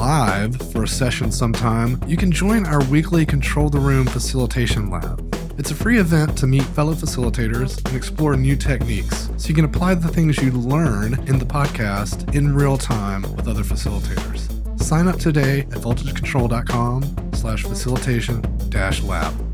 live for a session sometime, you can join our weekly Control the Room Facilitation Lab. It's a free event to meet fellow facilitators and explore new techniques so you can apply the things you learn in the podcast in real time with other facilitators. Sign up today at voltagecontrol.com slash facilitation dash lab.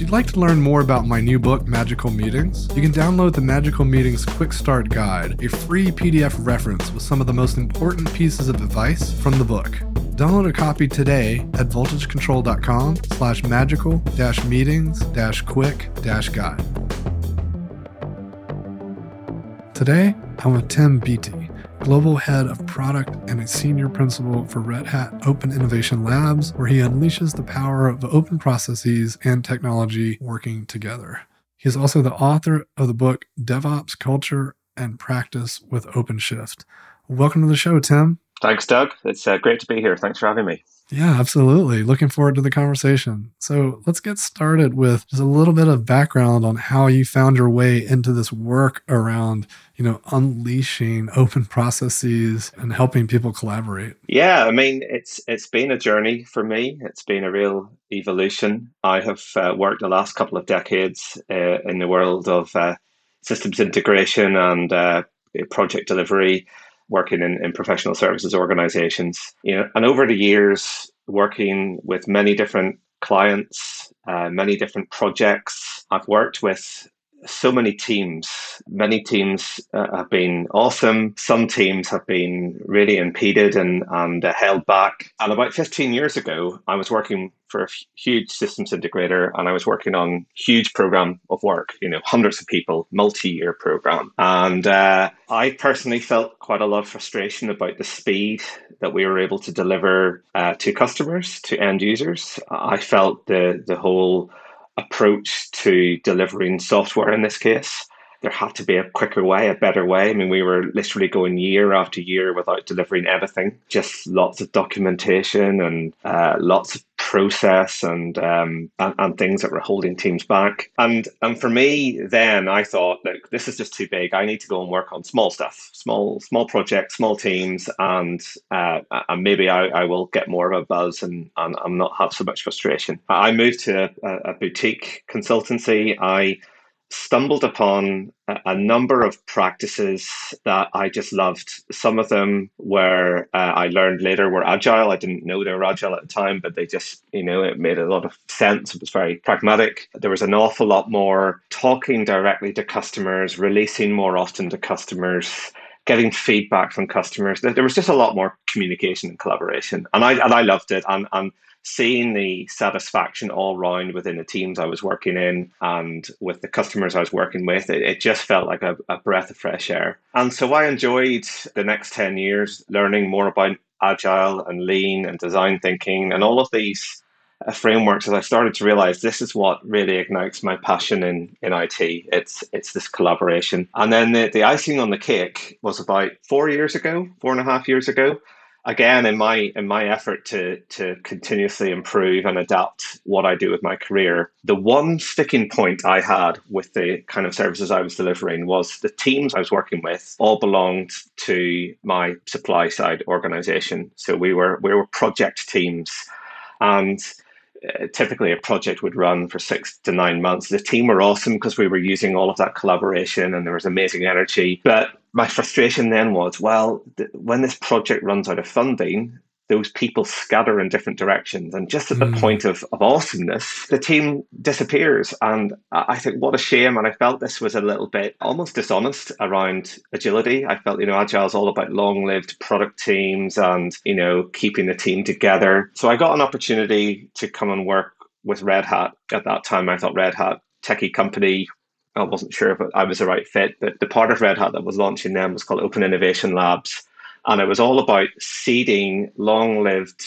If you'd like to learn more about my new book, Magical Meetings, you can download the Magical Meetings Quick Start Guide, a free PDF reference with some of the most important pieces of advice from the book. Download a copy today at voltagecontrol.com slash magical dash meetings dash quick dash guide. Today, I'm with Tim Beattie, Global Head of Product and a Senior Principal for Red Hat Open Innovation Labs, where he unleashes the power of open processes and technology working together. He is also the author of the book DevOps Culture and Practice with OpenShift. Welcome to the show, Tim. Thanks, Doug. It's uh, great to be here. Thanks for having me. Yeah, absolutely. Looking forward to the conversation. So let's get started with just a little bit of background on how you found your way into this work around, you know, unleashing open processes and helping people collaborate. Yeah, I mean, it's it's been a journey for me. It's been a real evolution. I have uh, worked the last couple of decades uh, in the world of uh, systems integration and uh, project delivery working in, in professional services organizations. You know, and over the years, working with many different clients, uh, many different projects, I've worked with so many teams. Many teams uh, have been awesome. Some teams have been really impeded and, and uh, held back. And about 15 years ago, I was working for a huge systems integrator and I was working on huge program of work, you know, hundreds of people, multi-year program. And uh, I personally felt quite a lot of frustration about the speed that we were able to deliver uh, to customers, to end users. I felt the the whole approach to delivering software in this case. There had to be a quicker way, a better way. I mean, we were literally going year after year without delivering everything, just lots of documentation and uh, lots of process and, um, and, and things that were holding teams back. And and for me, then I thought, look, this is just too big. I need to go and work on small stuff, small small projects, small teams, and uh, and maybe I, I will get more of a buzz and and I'm not have so much frustration. I moved to a, a boutique consultancy. I stumbled upon a, number of practices that I just loved. Some of them were uh, I learned later were agile. I didn't know they were agile at the time, but they just you know it made a lot of sense. It was very pragmatic. There was an awful lot more talking directly to customers, releasing more often to customers. Getting feedback from customers, there was just a lot more communication and collaboration, and I and I loved it. And and seeing the satisfaction all round within the teams I was working in and with the customers I was working with, it, it just felt like a, a breath of fresh air. And so I enjoyed the next 10 years learning more about agile and lean and design thinking and all of these uh, frameworks as I started to realize this is what really ignites my passion in, in IT. It's it's this collaboration. And then the, the icing on the cake was about four years ago, four and a half years ago again in my in my effort to to continuously improve and adapt what I do with my career, the one sticking point I had with the kind of services I was delivering was the teams I was working with all belonged to my supply side organization. So we were we were project teams and uh, typically a project would run for six to nine months. The team were awesome because we were using all of that collaboration and there was amazing energy. But my frustration then was, well, th- when this project runs out of funding, those people scatter in different directions. And just at the mm. point of, of awesomeness, the team disappears. And I think what a shame. And I felt this was a little bit almost dishonest around agility. I felt, you know, agile is all about long lived product teams and, you know, keeping the team together. So I got an opportunity to come and work with Red Hat. At that time, I thought Red Hat, techie company, I wasn't sure if I was the right fit, but the part of Red Hat that was launching them was called Open Innovation Labs. And it was all about seeding long lived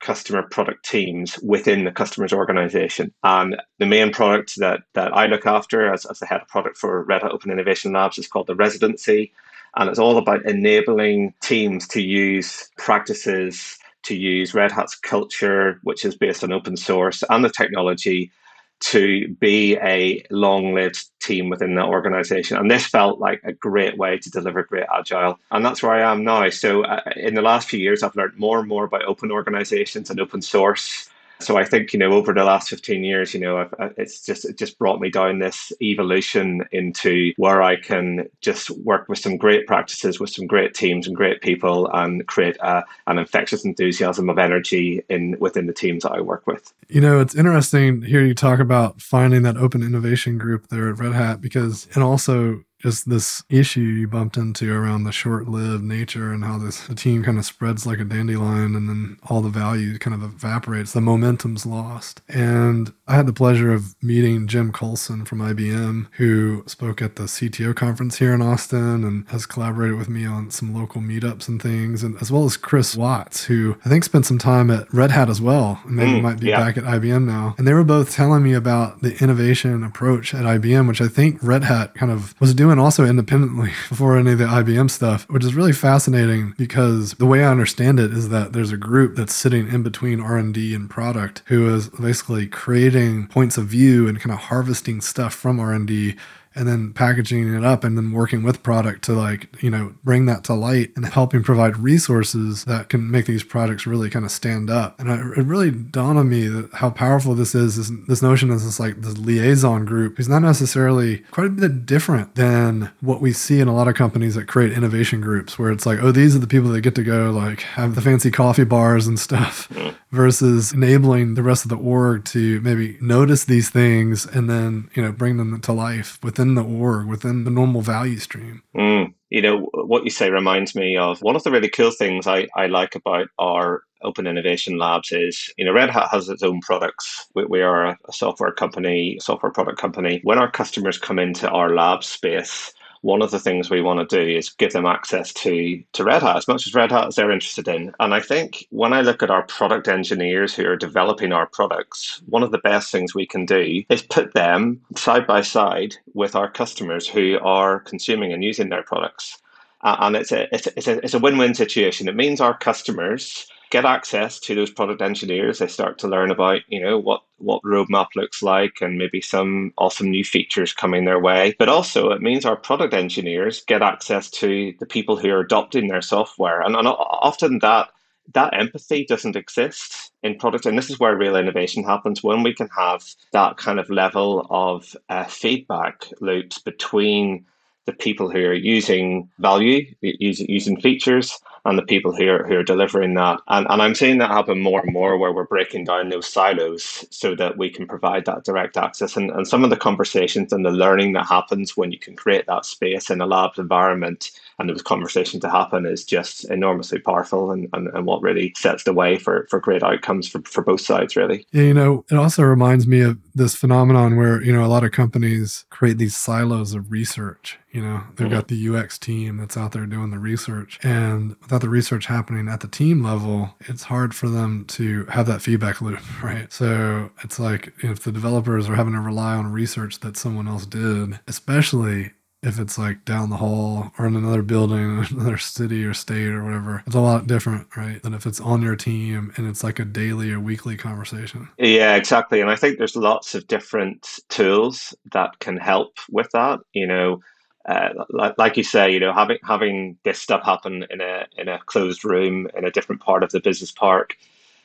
customer product teams within the customer's organization. And the main product that, that I look after as, as the head of product for Red Hat Open Innovation Labs is called the Residency. And it's all about enabling teams to use practices, to use Red Hat's culture, which is based on open source, and the technology to be a long lived team within that organization. And this felt like a great way to deliver great agile. And that's where I am now. So, uh, in the last few years, I've learned more and more about open organizations and open source. So I think you know over the last fifteen years, you know, I've, uh, it's just it just brought me down this evolution into where I can just work with some great practices, with some great teams and great people, and create a, an infectious enthusiasm of energy in within the teams that I work with. You know, it's interesting here you talk about finding that open innovation group there at Red Hat because, and also just this issue you bumped into around the short-lived nature and how this the team kind of spreads like a dandelion and then all the value kind of evaporates the momentum's lost. And i had the pleasure of meeting jim colson from ibm who spoke at the cto conference here in austin and has collaborated with me on some local meetups and things and as well as chris watts who i think spent some time at red hat as well and maybe mm, might be yeah. back at ibm now and they were both telling me about the innovation approach at ibm which i think red hat kind of was doing doing also independently before any of the IBM stuff, which is really fascinating because the way I understand it is that there's a group that's sitting in between R&D and product who is basically creating points of view and kind of harvesting stuff from R&D and then packaging it up and then working with product to like you know bring that to light and helping provide resources that can make these products really kind of stand up. And it really dawned on me that how powerful this is this, this notion is this like this liaison group who's not necessarily quite a bit different than what we see in a lot of companies that create innovation groups where it's like oh these are the people that get to go like have the fancy coffee bars and stuff versus enabling the rest of the org to maybe notice these things and then you know bring them to life within within the org, within the normal value stream. Mm. You know, what you say reminds me of one of the really cool things I, I like about our open innovation labs is, you know, Red Hat has its own products. We, we are a software company, software product company. When our customers come into our lab space, one of the things we want to do is give them access to to Red Hat as much as Red Hat as they're interested in. And I think when I look at our product engineers who are developing our products, one of the best things we can do is put them side by side with our customers who are consuming and using their products. Uh, and it's a, it's, a, it's, a, it's a win-win situation. It means our customers get access to those product engineers. They start to learn about, you know, what what roadmap looks like and maybe some awesome new features coming their way. But also it means our product engineers get access to the people who are adopting their software. And, and often that that empathy doesn't exist in product and this is where real innovation happens when we can have that kind of level of uh, feedback loops between the people who are using value using, features and the people who are, who are delivering that. And, and I'm seeing that happen more and more where we're breaking down those silos so that we can provide that direct access. And, and some of the conversations and the learning that happens when you can create that space in a lab environment and those conversations to happen is just enormously powerful and, and, and what really sets the way for, for great outcomes for, for both sides, really. Yeah, you know, it also reminds me of this phenomenon where, you know, a lot of companies create these silos of research. You know, they've mm-hmm. got the UX team that's out there doing the research. And without the research happening at the team level, it's hard for them to have that feedback loop, right? So it's like if the developers are having to rely on research that someone else did, especially if it's like down the hall or in another building, another city or state or whatever, it's a lot different, right? Than if it's on your team and it's like a daily or weekly conversation. Yeah, exactly. And I think there's lots of different tools that can help with that. You know, uh, like, you say, you know, having having this stuff happen in a in a closed room in a different part of the business park,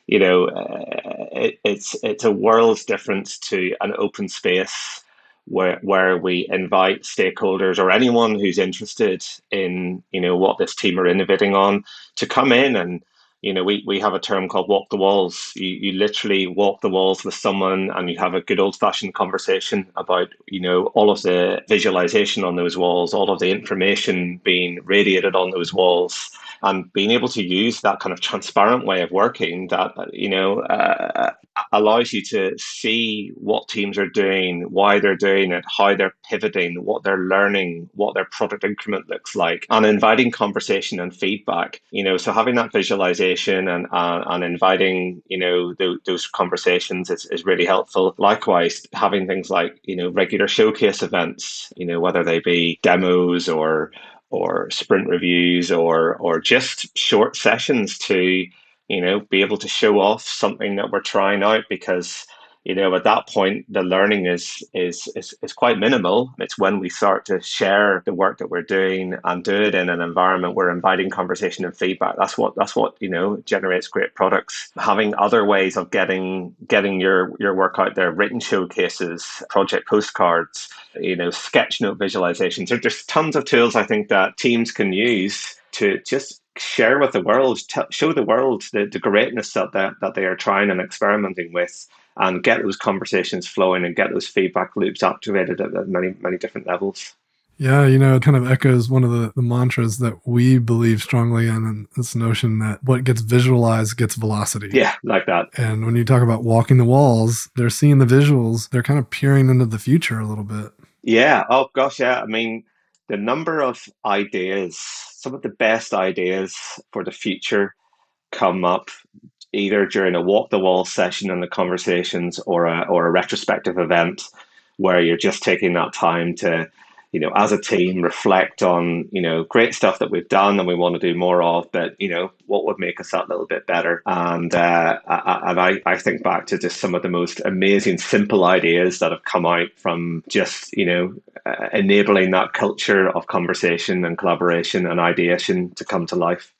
you know, uh, it, it's it's a world's difference to an open space where where we invite stakeholders or anyone who's interested in you know what this team are innovating on to come in and you know we, we have a term called walk the walls. You, you literally walk the walls with someone and you have a good old fashioned conversation about you know all of the visualization on those walls all of the information being radiated on those walls and being able to use that kind of transparent way of working that you know uh, allows you to see what teams are doing why they're doing it how they're pivoting what they're learning what their product increment looks like and inviting conversation and feedback you know. So having that visualization and uh, and inviting you know th- those conversations is, is really helpful. Likewise having things like you know regular showcase events you know whether they be demos or or sprint reviews or or just short sessions to you know be able to show off something that we're trying out because you know at that point the learning is is is, is quite minimal. It's when we start to share the work that we're doing and do it in an environment where inviting conversation and feedback that's what that's what you know generates great products. Having other ways of getting getting your your work out there written showcases project postcards you know sketch note visualizations. There's tons of tools i think that teams can use to just share with the world, t- show the world the, the greatness that, that that they are trying and experimenting with, and get those conversations flowing and get those feedback loops activated at, at many many different levels. Yeah, you know, it kind of echoes one of the, the mantras that we believe strongly in, and this notion that what gets visualized gets velocity. Yeah, like that. And when you talk about walking the walls, they're seeing the visuals, they're kind of peering into the future a little bit. Yeah. Oh, gosh. Yeah. I mean, the number of ideas, some of the best ideas for the future come up either during a walk the wall session in the conversations or a, or a retrospective event where you're just taking that time to you know, as a team, reflect on, you know, great stuff that we've done and we want to do more of, but, you know, what would make us that little bit better? And, uh, and I, I think back to just some of the most amazing, simple ideas that have come out from just, you know, uh, enabling that culture of conversation and collaboration and ideation to come to life.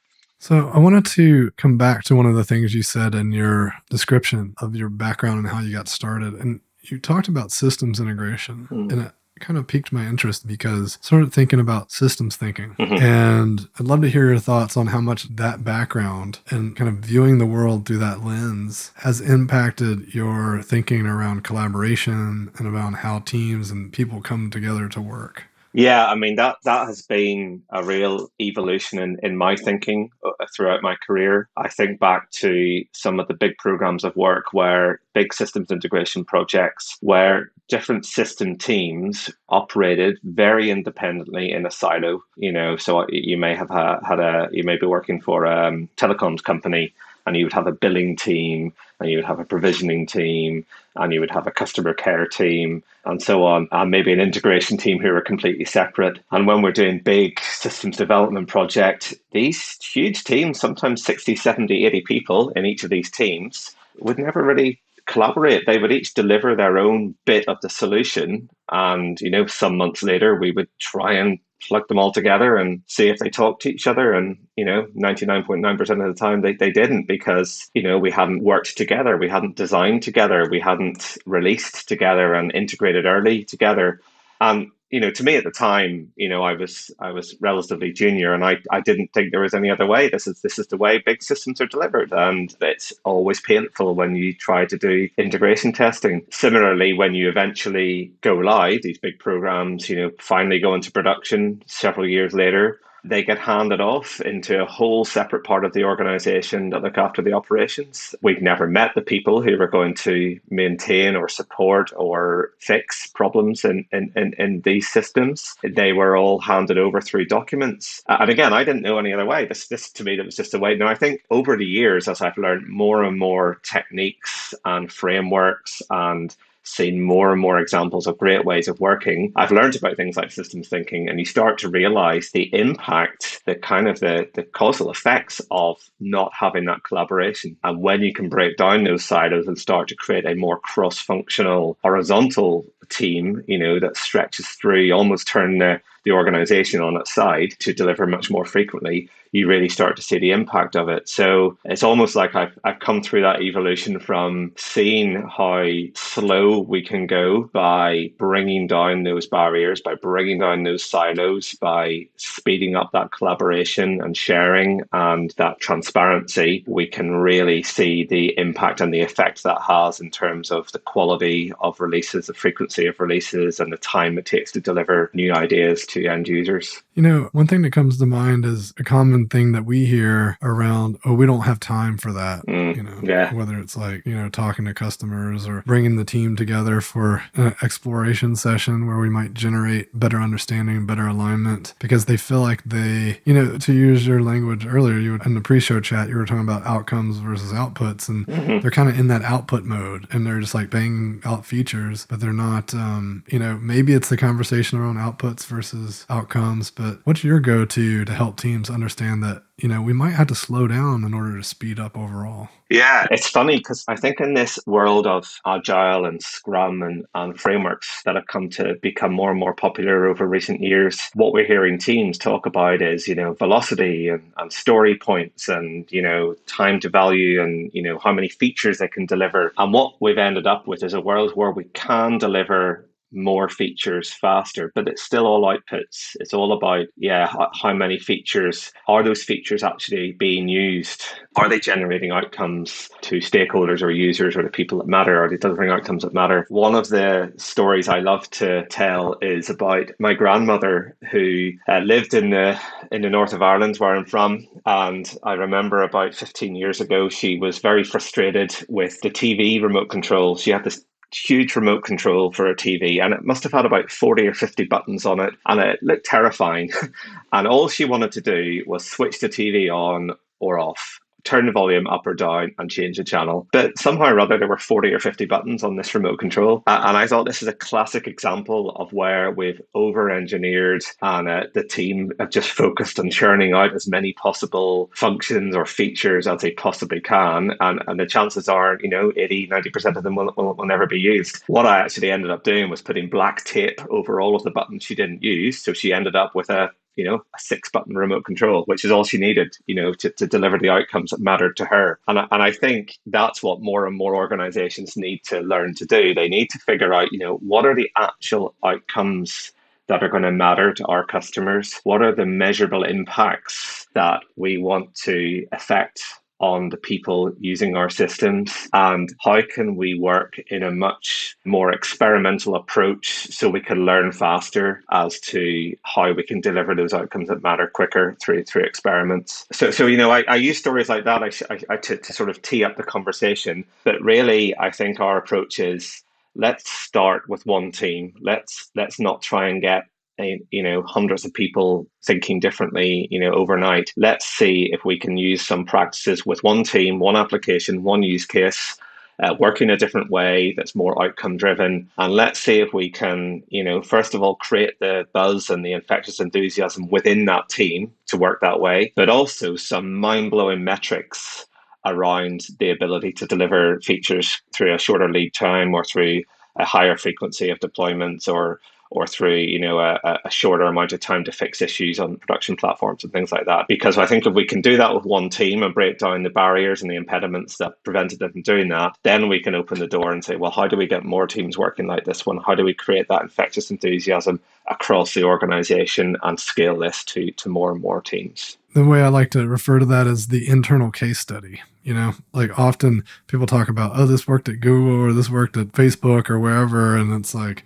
So I wanted to come back to one of the things you said in your description of your background and how you got started. And you talked about systems integration. Mm. And it, kind of piqued my interest because I started thinking about systems thinking. Mm-hmm. And I'd love to hear your thoughts on how much that background and kind of viewing the world through that lens has impacted your thinking around collaboration and about how teams and people come together to work. Yeah, I mean that that has been a real evolution in, in my thinking uh, throughout my career. I think back to some of the big programs of work where big systems integration projects where different system teams operated very independently in a silo. You know, so you may have had a you may be working for a um, telecoms company and you would have a billing team and you would have a provisioning team and you would have a customer care team and so on and maybe an integration team who are completely separate. And when we're doing big systems development project these huge teams sometimes 60 70 80 people in each of these teams would never really collaborate. They would each deliver their own bit of the solution and you know some months later we would try and plug them all together and see if they talk to each other. And, you know, 99.9% of the time they, they didn't because, you know, we hadn't worked together. We hadn't designed together. We hadn't released together and integrated early together. And you know, to me at the time, you know, I was I was relatively junior, and I, I didn't think there was any other way. This is this is the way big systems are delivered, and it's always painful when you try to do integration testing. Similarly, when you eventually go live, these big programs, you know, finally go into production several years later, they get handed off into a whole separate part of the organization that look after the operations. We've never met the people who are going to maintain or support or fix problems in, in, in, in these systems. They were all handed over through documents. And again, I didn't know any other way. This, this to me, that was just a way. Now, I think over the years, as I've learned more and more techniques and frameworks and seen more and more examples of great ways of working, I've learned about things like systems thinking, and you start to realize the impact, the kind of the, the causal effects of not having that collaboration. And when you can break down those silos and start to create a more cross functional, horizontal team, you know, that stretches through, almost turn the, the organization on its side to deliver much more frequently, you really start to see the impact of it. So it's almost like I've, I've come through that evolution from seeing how slow we can go by bringing down those barriers, by bringing down those silos, by speeding up that collaboration and sharing and that transparency. We can really see the impact and the effect that has in terms of the quality of releases, the frequency of releases, and the time it takes to deliver new ideas to end users. You know, one thing that comes to mind is a common thing that we hear around, oh, we don't have time for that. Mm, you know, yeah. whether it's like, you know, talking to customers or bringing the team together for an exploration session where we might generate better understanding, better alignment because they feel like they, you know, to use your language earlier, you in the pre-show chat, you were talking about outcomes versus outputs and Mhm. they're kind of in that output mode and they're just like banging out features, but they're not, um, you know, maybe it's the conversation around outputs versus outcomes, but what's your go-to to help teams understand that, you know, we might have to slow down in order to speed up overall? Yeah, it's funny because I think in this world of agile and scrum and, and frameworks that have come to become more and more popular over recent years, what we're hearing teams talk about is, you know, velocity and, and story points and, you know, time to value and, you know, how many features they can deliver. And what we've ended up with is a world where we can deliver more features faster, but it's still all outputs. It's all about, yeah, how, many features are those features actually being used? Are they generating outcomes to stakeholders or users or the people that matter? Are they delivering outcomes that matter? One of the stories I love to tell is about my grandmother who uh, lived in the in the north of Ireland where I'm from, and I remember about 15 years ago she was very frustrated with the TV remote control. She had this huge remote control for a TV, and it must have had about 40 or 50 buttons on it, and it looked terrifying. and all she wanted to do was switch the TV on or off. Turn the volume up or down and change the channel. But somehow or other, there were 40 or 50 buttons on this remote control. Uh, and I thought this is a classic example of where we've over engineered and uh, the team have just focused on churning out as many possible functions or features as they possibly can. And, and the chances are, you know, 80, 90% of them will, will, will never be used. What I actually ended up doing was putting black tape over all of the buttons she didn't use. So she ended up with a you know, a six button remote control, which is all she needed, you know, to, to deliver the outcomes that mattered to her. And I, and I think that's what more and more organizations need to learn to do. They need to figure out, you know, what are the actual outcomes that are going to matter to our customers? What are the measurable impacts that we want to affect on the people using our systems. And how can we work in a much more experimental approach so we can learn faster as to how we can deliver those outcomes that matter quicker through through experiments? So so you know i, I use stories like that I, I, to, to sort of tee up the conversation. But really i think our approach is let's start with one team. Let's let's not try and get you know hundreds of people thinking differently you know overnight. Let's see if we can use some practices with one team one application one use case uh, work in a different way that's more outcome driven and let's see if we can you know first of all create the buzz and the infectious enthusiasm within that team to work that way but also some mind-blowing metrics around the ability to deliver features through a shorter lead time or through a higher frequency of deployments or or through you know a, a, shorter amount of time to fix issues on production platforms and things like that. Because I think if we can do that with one team and break down the barriers and the impediments that prevented them from doing that, then we can open the door and say, well, how do we get more teams working like this one? How do we create that infectious enthusiasm across the organization and scale this to to more and more teams? The way I like to refer to that is the internal case study. You know, like often people talk about, oh, this worked at Google or this worked at Facebook or wherever, and it's like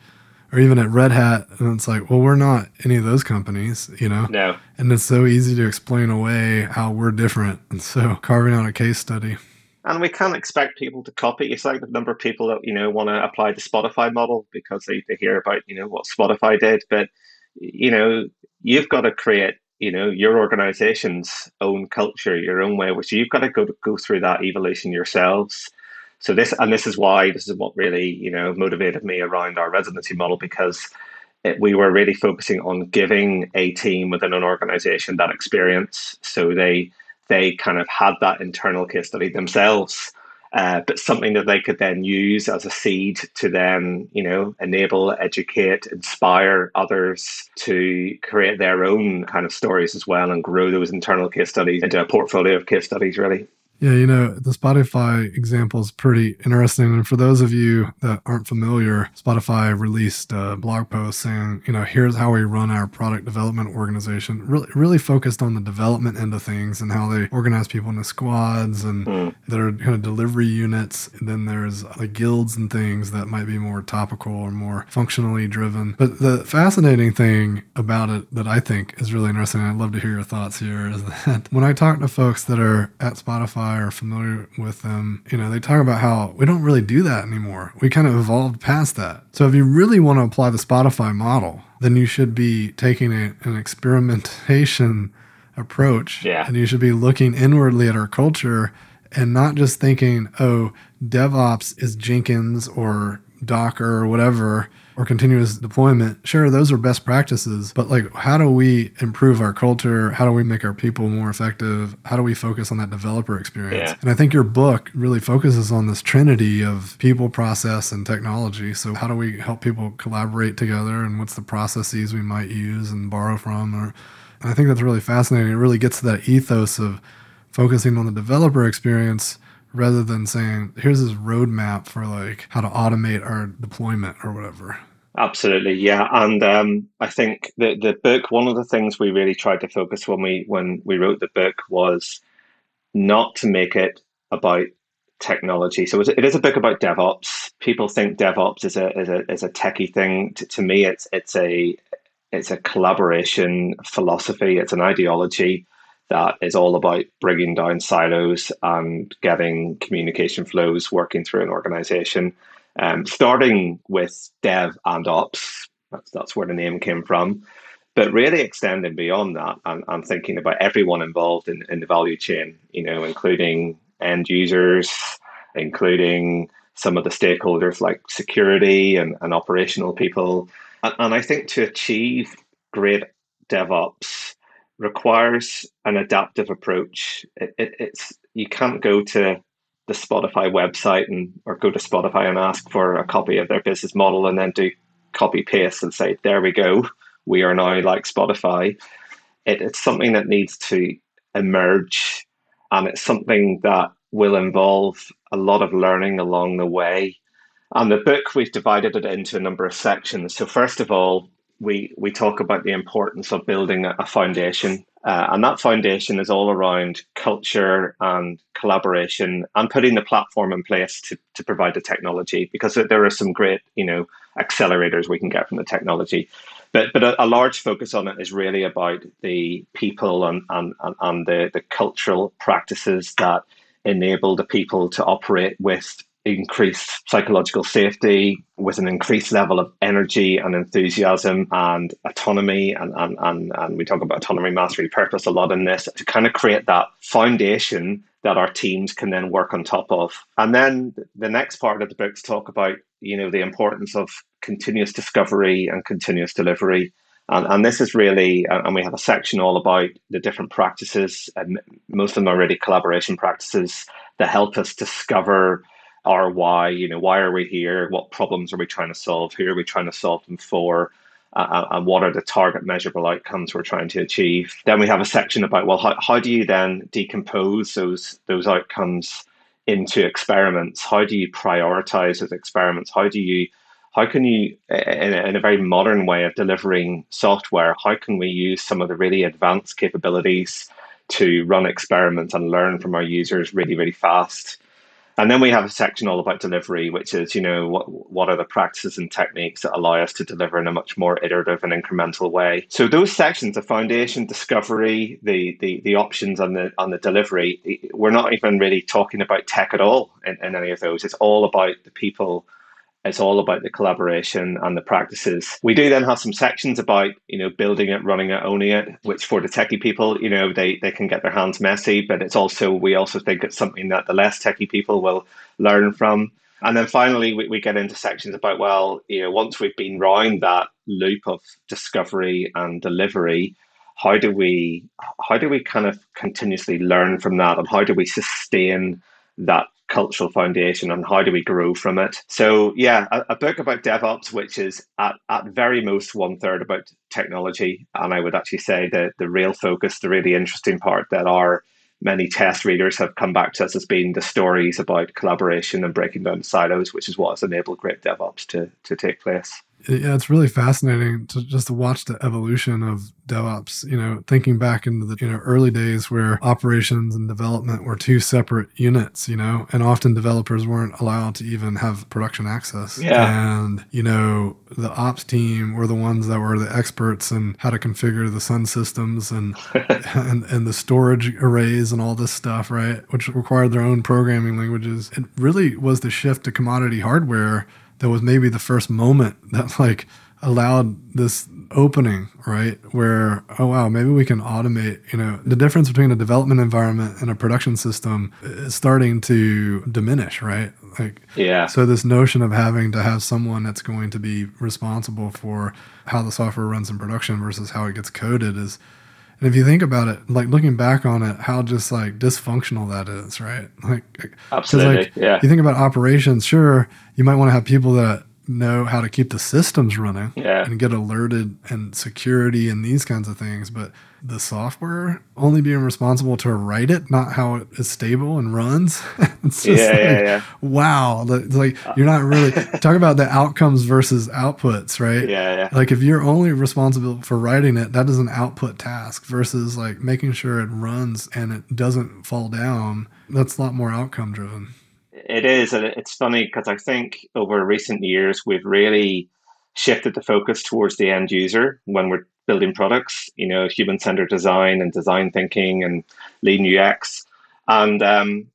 or even at Red Hat, and it's like, well, we're not any of those companies, you know. No. And it's so easy to explain away how we're different, and so carving out a case study. And we can't expect people to copy. It's like the number of people that you know want to apply the Spotify model because they, they hear about you know what Spotify did, but you know you've got to create you know your organization's own culture, your own way. Which you've got to go go through that evolution yourselves so this and this is why this is what really you know motivated me around our residency model because it, we were really focusing on giving a team within an organization that experience so they they kind of had that internal case study themselves uh, but something that they could then use as a seed to then, you know, enable, educate, inspire others to create their own kind of stories as well and grow those internal case studies into a portfolio of case studies, really. Yeah, you know, the Spotify example is pretty interesting. And for those of you that aren't familiar, Spotify released a blog post saying, you know, here's how we run our product development organization, really, really focused on the development end of things and how they organize people into squads and mm. that are kind of delivery units. And then there's the guilds and things that might be more topical or more functionally driven. But the fascinating thing about it that I think is really interesting, I'd love to hear your thoughts here, is that when I talk to folks that are at Spotify, are familiar with them, you know, they talk about how we don't really do that anymore. We kind of evolved past that. So if you really want to apply the Spotify model, then you should be taking a, an experimentation approach. Yeah. And you should be looking inwardly at our culture and not just thinking, oh, DevOps is Jenkins or Docker or whatever or continuous deployment, sure, those are best practices. But like, how do we improve our culture? How do we make our people more effective? How do we focus on that developer experience? Yeah. And I think your book really focuses on this trinity of people, process, and technology. So, how do we help people collaborate together? And what's the processes we might use and borrow from? Or, and I think that's really fascinating. It really gets to that ethos of focusing on the developer experience rather than saying here's this roadmap for like how to automate our deployment or whatever Absolutely, yeah, and um, I think the the book. One of the things we really tried to focus when we when we wrote the book was not to make it about technology. So it is a book about DevOps. People think DevOps is a is a is a techie thing. To, to me, it's it's a it's a collaboration philosophy. It's an ideology that is all about bringing down silos and getting communication flows working through an organization um, starting with dev and ops. That's, that's where the name came from. But really extending beyond that and, and thinking about everyone involved in, in the value chain, you know, including end users, including some of the stakeholders like security and, and operational people. And, and I think to achieve great DevOps requires an adaptive approach. It, it, it's you can't go to the Spotify website and or go to Spotify and ask for a copy of their business model and then do copy paste and say, there we go, we are now like Spotify. It, it's something that needs to emerge and it's something that will involve a lot of learning along the way. And the book, we've divided it into a number of sections. So, first of all, we, we talk about the importance of building a foundation uh, and that foundation is all around culture and collaboration and putting the platform in place to, to provide the technology because there are some great, you know, accelerators we can get from the technology. But, but a, a large focus on it is really about the people and, and, and the, the cultural practices that enable the people to operate with increased psychological safety, with an increased level of energy and enthusiasm and autonomy. And, and, and, and we talk about autonomy, mastery, purpose a lot in this to kind of create that foundation that our teams can then work on top of. And then the next part of the books talk about, you know, the importance of continuous discovery and continuous delivery. And, and this is really, and we have a section all about the different practices, and most of them are really collaboration practices that help us discover our why. You know, why are we here? What problems are we trying to solve? Who are we trying to solve them for? Uh, and what are the target measurable outcomes we're trying to achieve? Then we have a section about well, how, how do you then decompose those those outcomes into experiments? How do you prioritize those experiments? How do you how can you in in a very modern way of delivering software how can we use some of the really advanced capabilities to run experiments and learn from our users really really fast and then we have a section all about delivery, which is, you know, what what are the practices and techniques that allow us to deliver in a much more iterative and incremental way. So those sections, the foundation, discovery, the the the options on the on the delivery, we're not even really talking about tech at all in, in any of those. It's all about the people it's all about the collaboration and the practices. We do then have some sections about, you know, building it, running it, owning it, which for the techie people, you know, they, they can get their hands messy, but it's also, we also think it's something that the less techie people will learn from. And then finally, we, we get into sections about, well, you know, once we've been round that loop of discovery and delivery, how do we how do we kind of continuously learn from that and how do we sustain that cultural foundation and how do we grow from it. So yeah, a, a, book about DevOps, which is at, at very most one third about technology. And I would actually say that the real focus, the really interesting part that our many test readers have come back to us as being the stories about collaboration and breaking down silos, which is what has enabled great DevOps to, to take place yeah, it's really fascinating to just watch the evolution of DevOps. You know, thinking back into the you know early days where operations and development were two separate units. You know, and often developers weren't allowed to even have production access. Yeah. And you know, the ops team were the ones that were the experts in how to configure the Sun systems and and and the storage arrays and all this stuff, right? Which required their own programming languages. It really was the shift to commodity hardware that was maybe the first moment that like allowed this opening, right? Where, oh wow, maybe we can automate, you know, the difference between a development environment and a production system is starting to diminish, right? Like, yeah. So this notion of having to have someone that's going to be responsible for how the software runs in production versus how it gets coded is, and if you think about it, like looking back on it, how just like dysfunctional that is, right? Like, absolutely, like, yeah. You think about operations, sure, you might want to have people that know how to keep the systems running yeah. and get alerted and security and these kinds of things. But the software only being responsible to write it, not how it is stable and runs. it's just yeah, like, yeah, yeah. wow. It's like you're not really talk about the outcomes versus outputs, right? Yeah, yeah. Like if you're only responsible for writing it, that is an output task versus like making sure it runs and it doesn't fall down. That's a lot more outcome driven. It is, and it's funny because I think over recent years we've really shifted the focus towards the end user when we're building products. You know, human centered design and design thinking and lean UX, and um,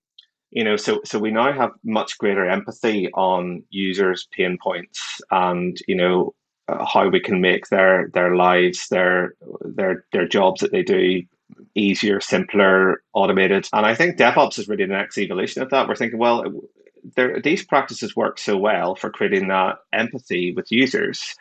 you know, so so we now have much greater empathy on users' pain points, and you know uh, how we can make their their lives, their their their jobs that they do easier, simpler, automated. And I think DevOps is really the next evolution of that. We're thinking, well, there, these practices work so well for creating that empathy with users.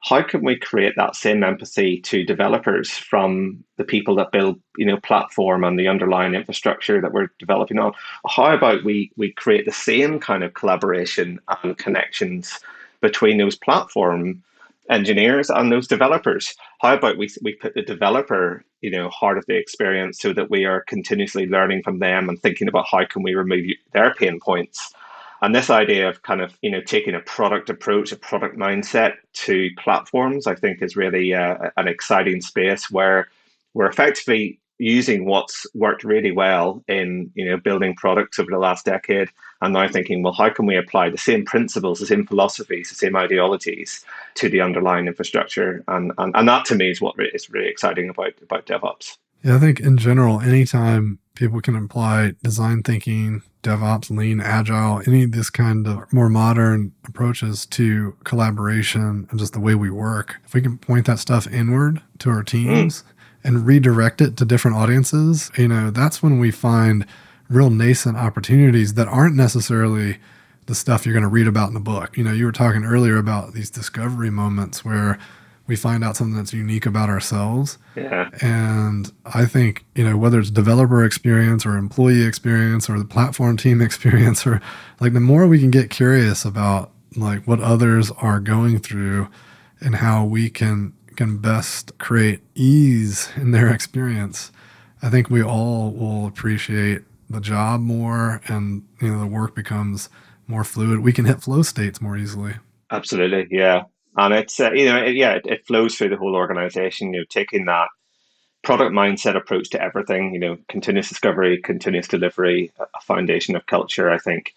How can we create that same empathy to developers from the people that build, you know, platform and the underlying infrastructure that we're developing on? How about we we create the same kind of collaboration and connections between those platform engineers and those developers. How about we, we put the developer, you know, heart of the experience so that we are continuously learning from them and thinking about how can we remove their pain points. And this idea of kind of, you know, taking a product approach, a product mindset to platforms, I think is really uh, an exciting space where we're effectively using what's worked really well in you know building products over the last decade and now thinking well how can we apply the same principles the same philosophies the same ideologies to the underlying infrastructure and and, and that to me is what is really exciting about about devops yeah i think in general anytime people can apply design thinking DevOps, lean, agile, any of this kind of more modern approaches to collaboration and just the way we work. If we can point that stuff inward to our teams, mm and redirect it to different audiences, you know, that's when we find real nascent opportunities that aren't necessarily the stuff you're going to read about in the book. You know, you were talking earlier about these discovery moments where we find out something that's unique about ourselves. Yeah. And I think, you know, whether it's developer experience or employee experience or the platform team experience or like the more we can get curious about like what others are going through and how we can can best create ease in their experience, I think we all will appreciate the job more and you know the work becomes more fluid. We can hit flow states more easily. Absolutely, yeah. And it's uh, you know it, yeah, it, it flows through the whole organization. You know, taking that product mindset approach to everything. You know, continuous discovery, continuous delivery, a foundation of culture. I think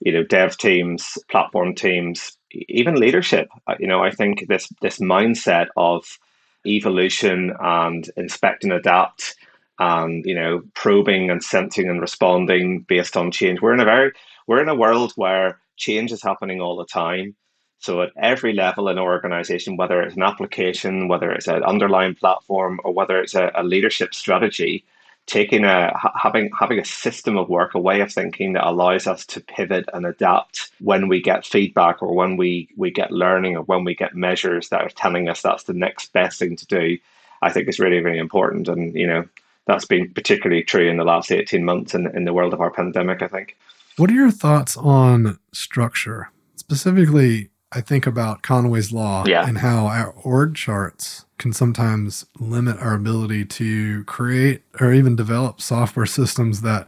you know dev teams, platform teams, even leadership. Uh, you know, I think this this mindset of evolution and inspect and adapt and you know probing and sensing and responding based on change we're in a very we're in a world where change is happening all the time so at every level in an organization whether it's an application whether it's an underlying platform or whether it's a, a leadership strategy taking a having having a system of work, a way of thinking that allows us to pivot and adapt when we get feedback or when we we get learning or when we get measures that are telling us that's the next best thing to do. I think is really really important, and you know that's been particularly true in the last eighteen months in in the world of our pandemic. I think. What are your thoughts on structure, specifically I think about Conway's Law yeah. and how our org charts can sometimes limit our ability to create or even develop software systems that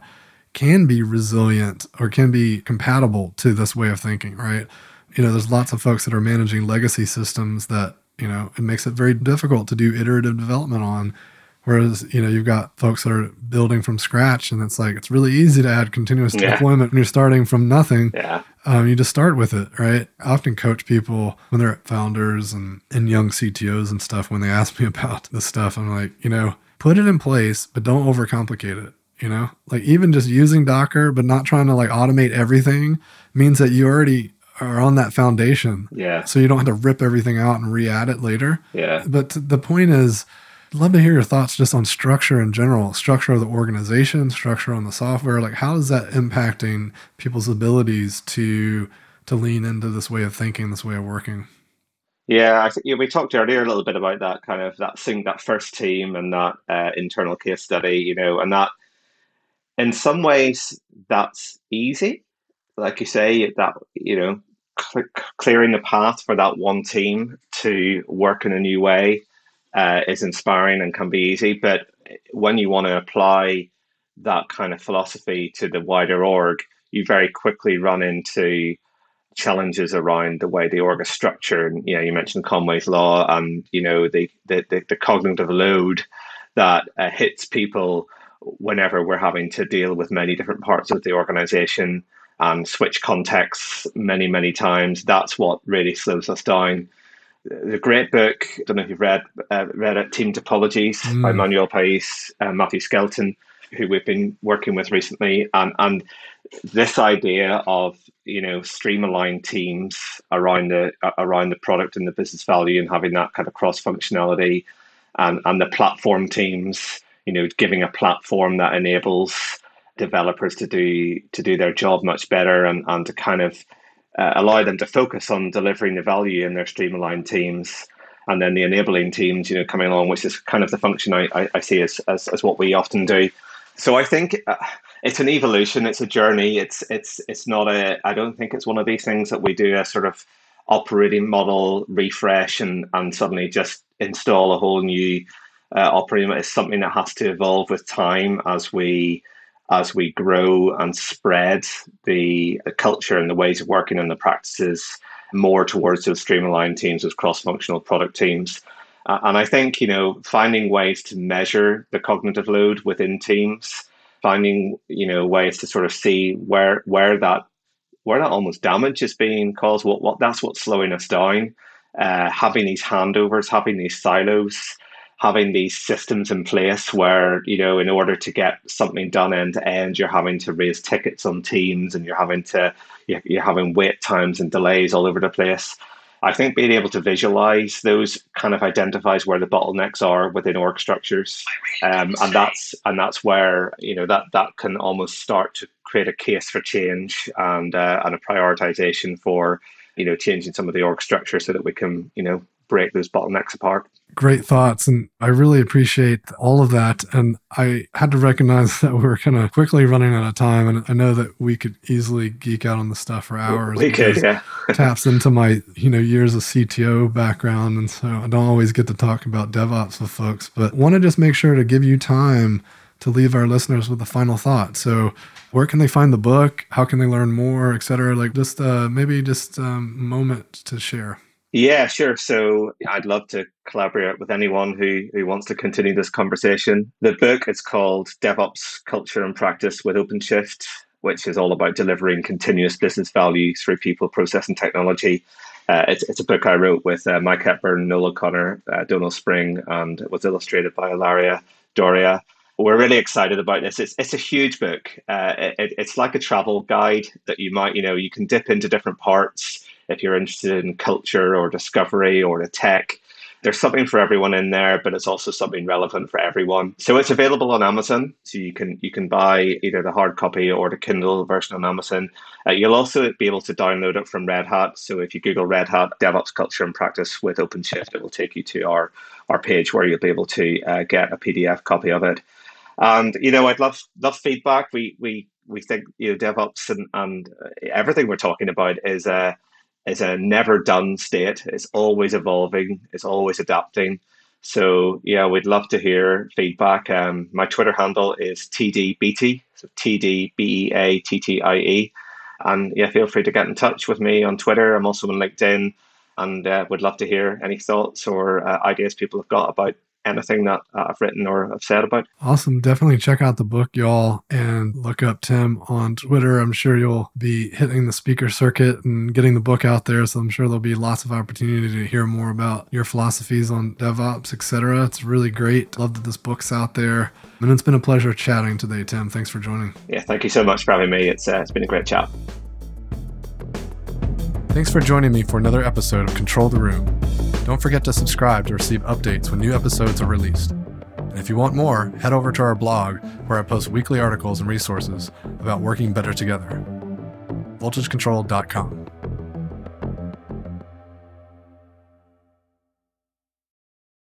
can be resilient or can be compatible to this way of thinking, right? You know, there's lots of folks that are managing legacy systems that, you know, it makes it very difficult to do iterative development on Whereas, you know, you've got folks that are building from scratch and it's like, it's really easy to add continuous yeah. deployment when you're starting from nothing. Yeah. Um, you just start with it, right? I often coach people when they're founders and, and young CTOs and stuff, when they ask me about this stuff, I'm like, you know, put it in place, but don't overcomplicate it. You know, like even just using Docker, but not trying to like automate everything means that you already are on that foundation. Yeah. So you don't have to rip everything out and re add it later. Yeah. But the point is, I'd love to hear your thoughts just on structure in general, structure of the organization, structure on the software. Like, how is that impacting people's abilities to to lean into this way of thinking, this way of working? Yeah, I think yeah, we talked earlier a little bit about that kind of that thing, that first team, and that uh, internal case study. You know, and that in some ways that's easy, like you say, that you know, cl- clearing the path for that one team to work in a new way uh, is inspiring and can be easy. But when you want to apply that kind of philosophy to the wider org, you very quickly run into challenges around the way the org is structured. And, you know, you mentioned Conway's law, and you know the the, the, the cognitive load that uh, hits people whenever we're having to deal with many different parts of the organization and switch contexts many many times. That's what really slows us down the great book. I don't know if you've read uh, read it, Team Topologies mm. by Manuel Pais and Matthew Skelton, who we've been working with recently, and and this idea of you know streamlined teams around the around the product and the business value, and having that kind of cross functionality, and and the platform teams, you know, giving a platform that enables developers to do to do their job much better and and to kind of uh, allow them to focus on delivering the value in their streamlined teams and then the enabling teams you know coming along which is kind of the function i, I, I see as, as, as what we often do. So i think uh, it's an evolution it's a journey it's it's it's not a i don't think it's one of these things that we do a sort of operating model refresh and and suddenly just install a whole new uh, operating it's something that has to evolve with time as we as we grow and spread the culture and the ways of working and the practices more towards those streamlined teams, those cross-functional product teams. Uh, and I think, you know, finding ways to measure the cognitive load within teams, finding, you know, ways to sort of see where where that where that almost damage is being caused, what what that's what's slowing us down. Uh, having these handovers, having these silos, having these systems in place where you know in order to get something done end to end you're having to raise tickets on teams and you're having to you're having wait times and delays all over the place. I think being able to visualize those kind of identifies where the bottlenecks are within org structures. Um, and that's and that's where you know that that can almost start to create a case for change and uh, and a prioritization for you know changing some of the org structure so that we can you know break those bottlenecks apart. Great thoughts. And I really appreciate all of that. And I had to recognize that we are kind of quickly running out of time. And I know that we could easily geek out on the stuff for hours. We could, yeah. taps into my, you know, years of CTO background. And so I don't always get to talk about DevOps with folks, but want to just make sure to give you time to leave our listeners with a final thought. So where can they find the book? How can they learn more, et cetera? Like just uh, maybe just a um, moment to share. Yeah, sure. So I'd love to collaborate with anyone who, who wants to continue this conversation. The book is called DevOps Culture and Practice with OpenShift, which is all about delivering continuous business value through people, process, and technology. Uh, it's, it's a book I wrote with uh, Mike Hepburn, Noel O'Connor, uh, Donal Spring, and it was illustrated by Ilaria Doria. We're really excited about this. It's, it's a huge book. Uh, it, it's like a travel guide that you might, you know, you can dip into different parts if you're interested in culture or discovery or the tech. There's something for everyone in there, but it's also something relevant for everyone. So it's available on Amazon. So you can you can buy either the hard copy or the Kindle version on Amazon. Uh, you'll also be able to download it from Red Hat. So if you Google Red Hat DevOps Culture and Practice with OpenShift, it will take you to our our page where you'll be able to uh, get a PDF copy of it. And you know, I'd love love feedback. We we we think you know DevOps and and everything we're talking about is uh, is a never done state. It's always evolving. It's always adapting. So yeah, we'd love to hear feedback. Um, my Twitter handle is tdbeattie, so T D B E A T T I E, and yeah, feel free to get in touch with me on Twitter. I'm also on LinkedIn, and uh, would love to hear any thoughts or uh, ideas people have got about anything that I've written or I've said about. Awesome. Definitely check out the book, y'all, and look up Tim on Twitter. I'm sure you'll be hitting the speaker circuit and getting the book out there. So I'm sure there'll be lots of opportunity to hear more about your philosophies on DevOps, etc. It's really great. Love that this book's out there. And it's been a pleasure chatting today, Tim. Thanks for joining. Yeah, thank you so much for having me. It's, uh, it's been a great chat. Thanks for joining me for another episode of Control the Room. Don't forget to subscribe to receive updates when new episodes are released. And if you want more, head over to our blog where I post weekly articles and resources about working better together. VoltageControl.com.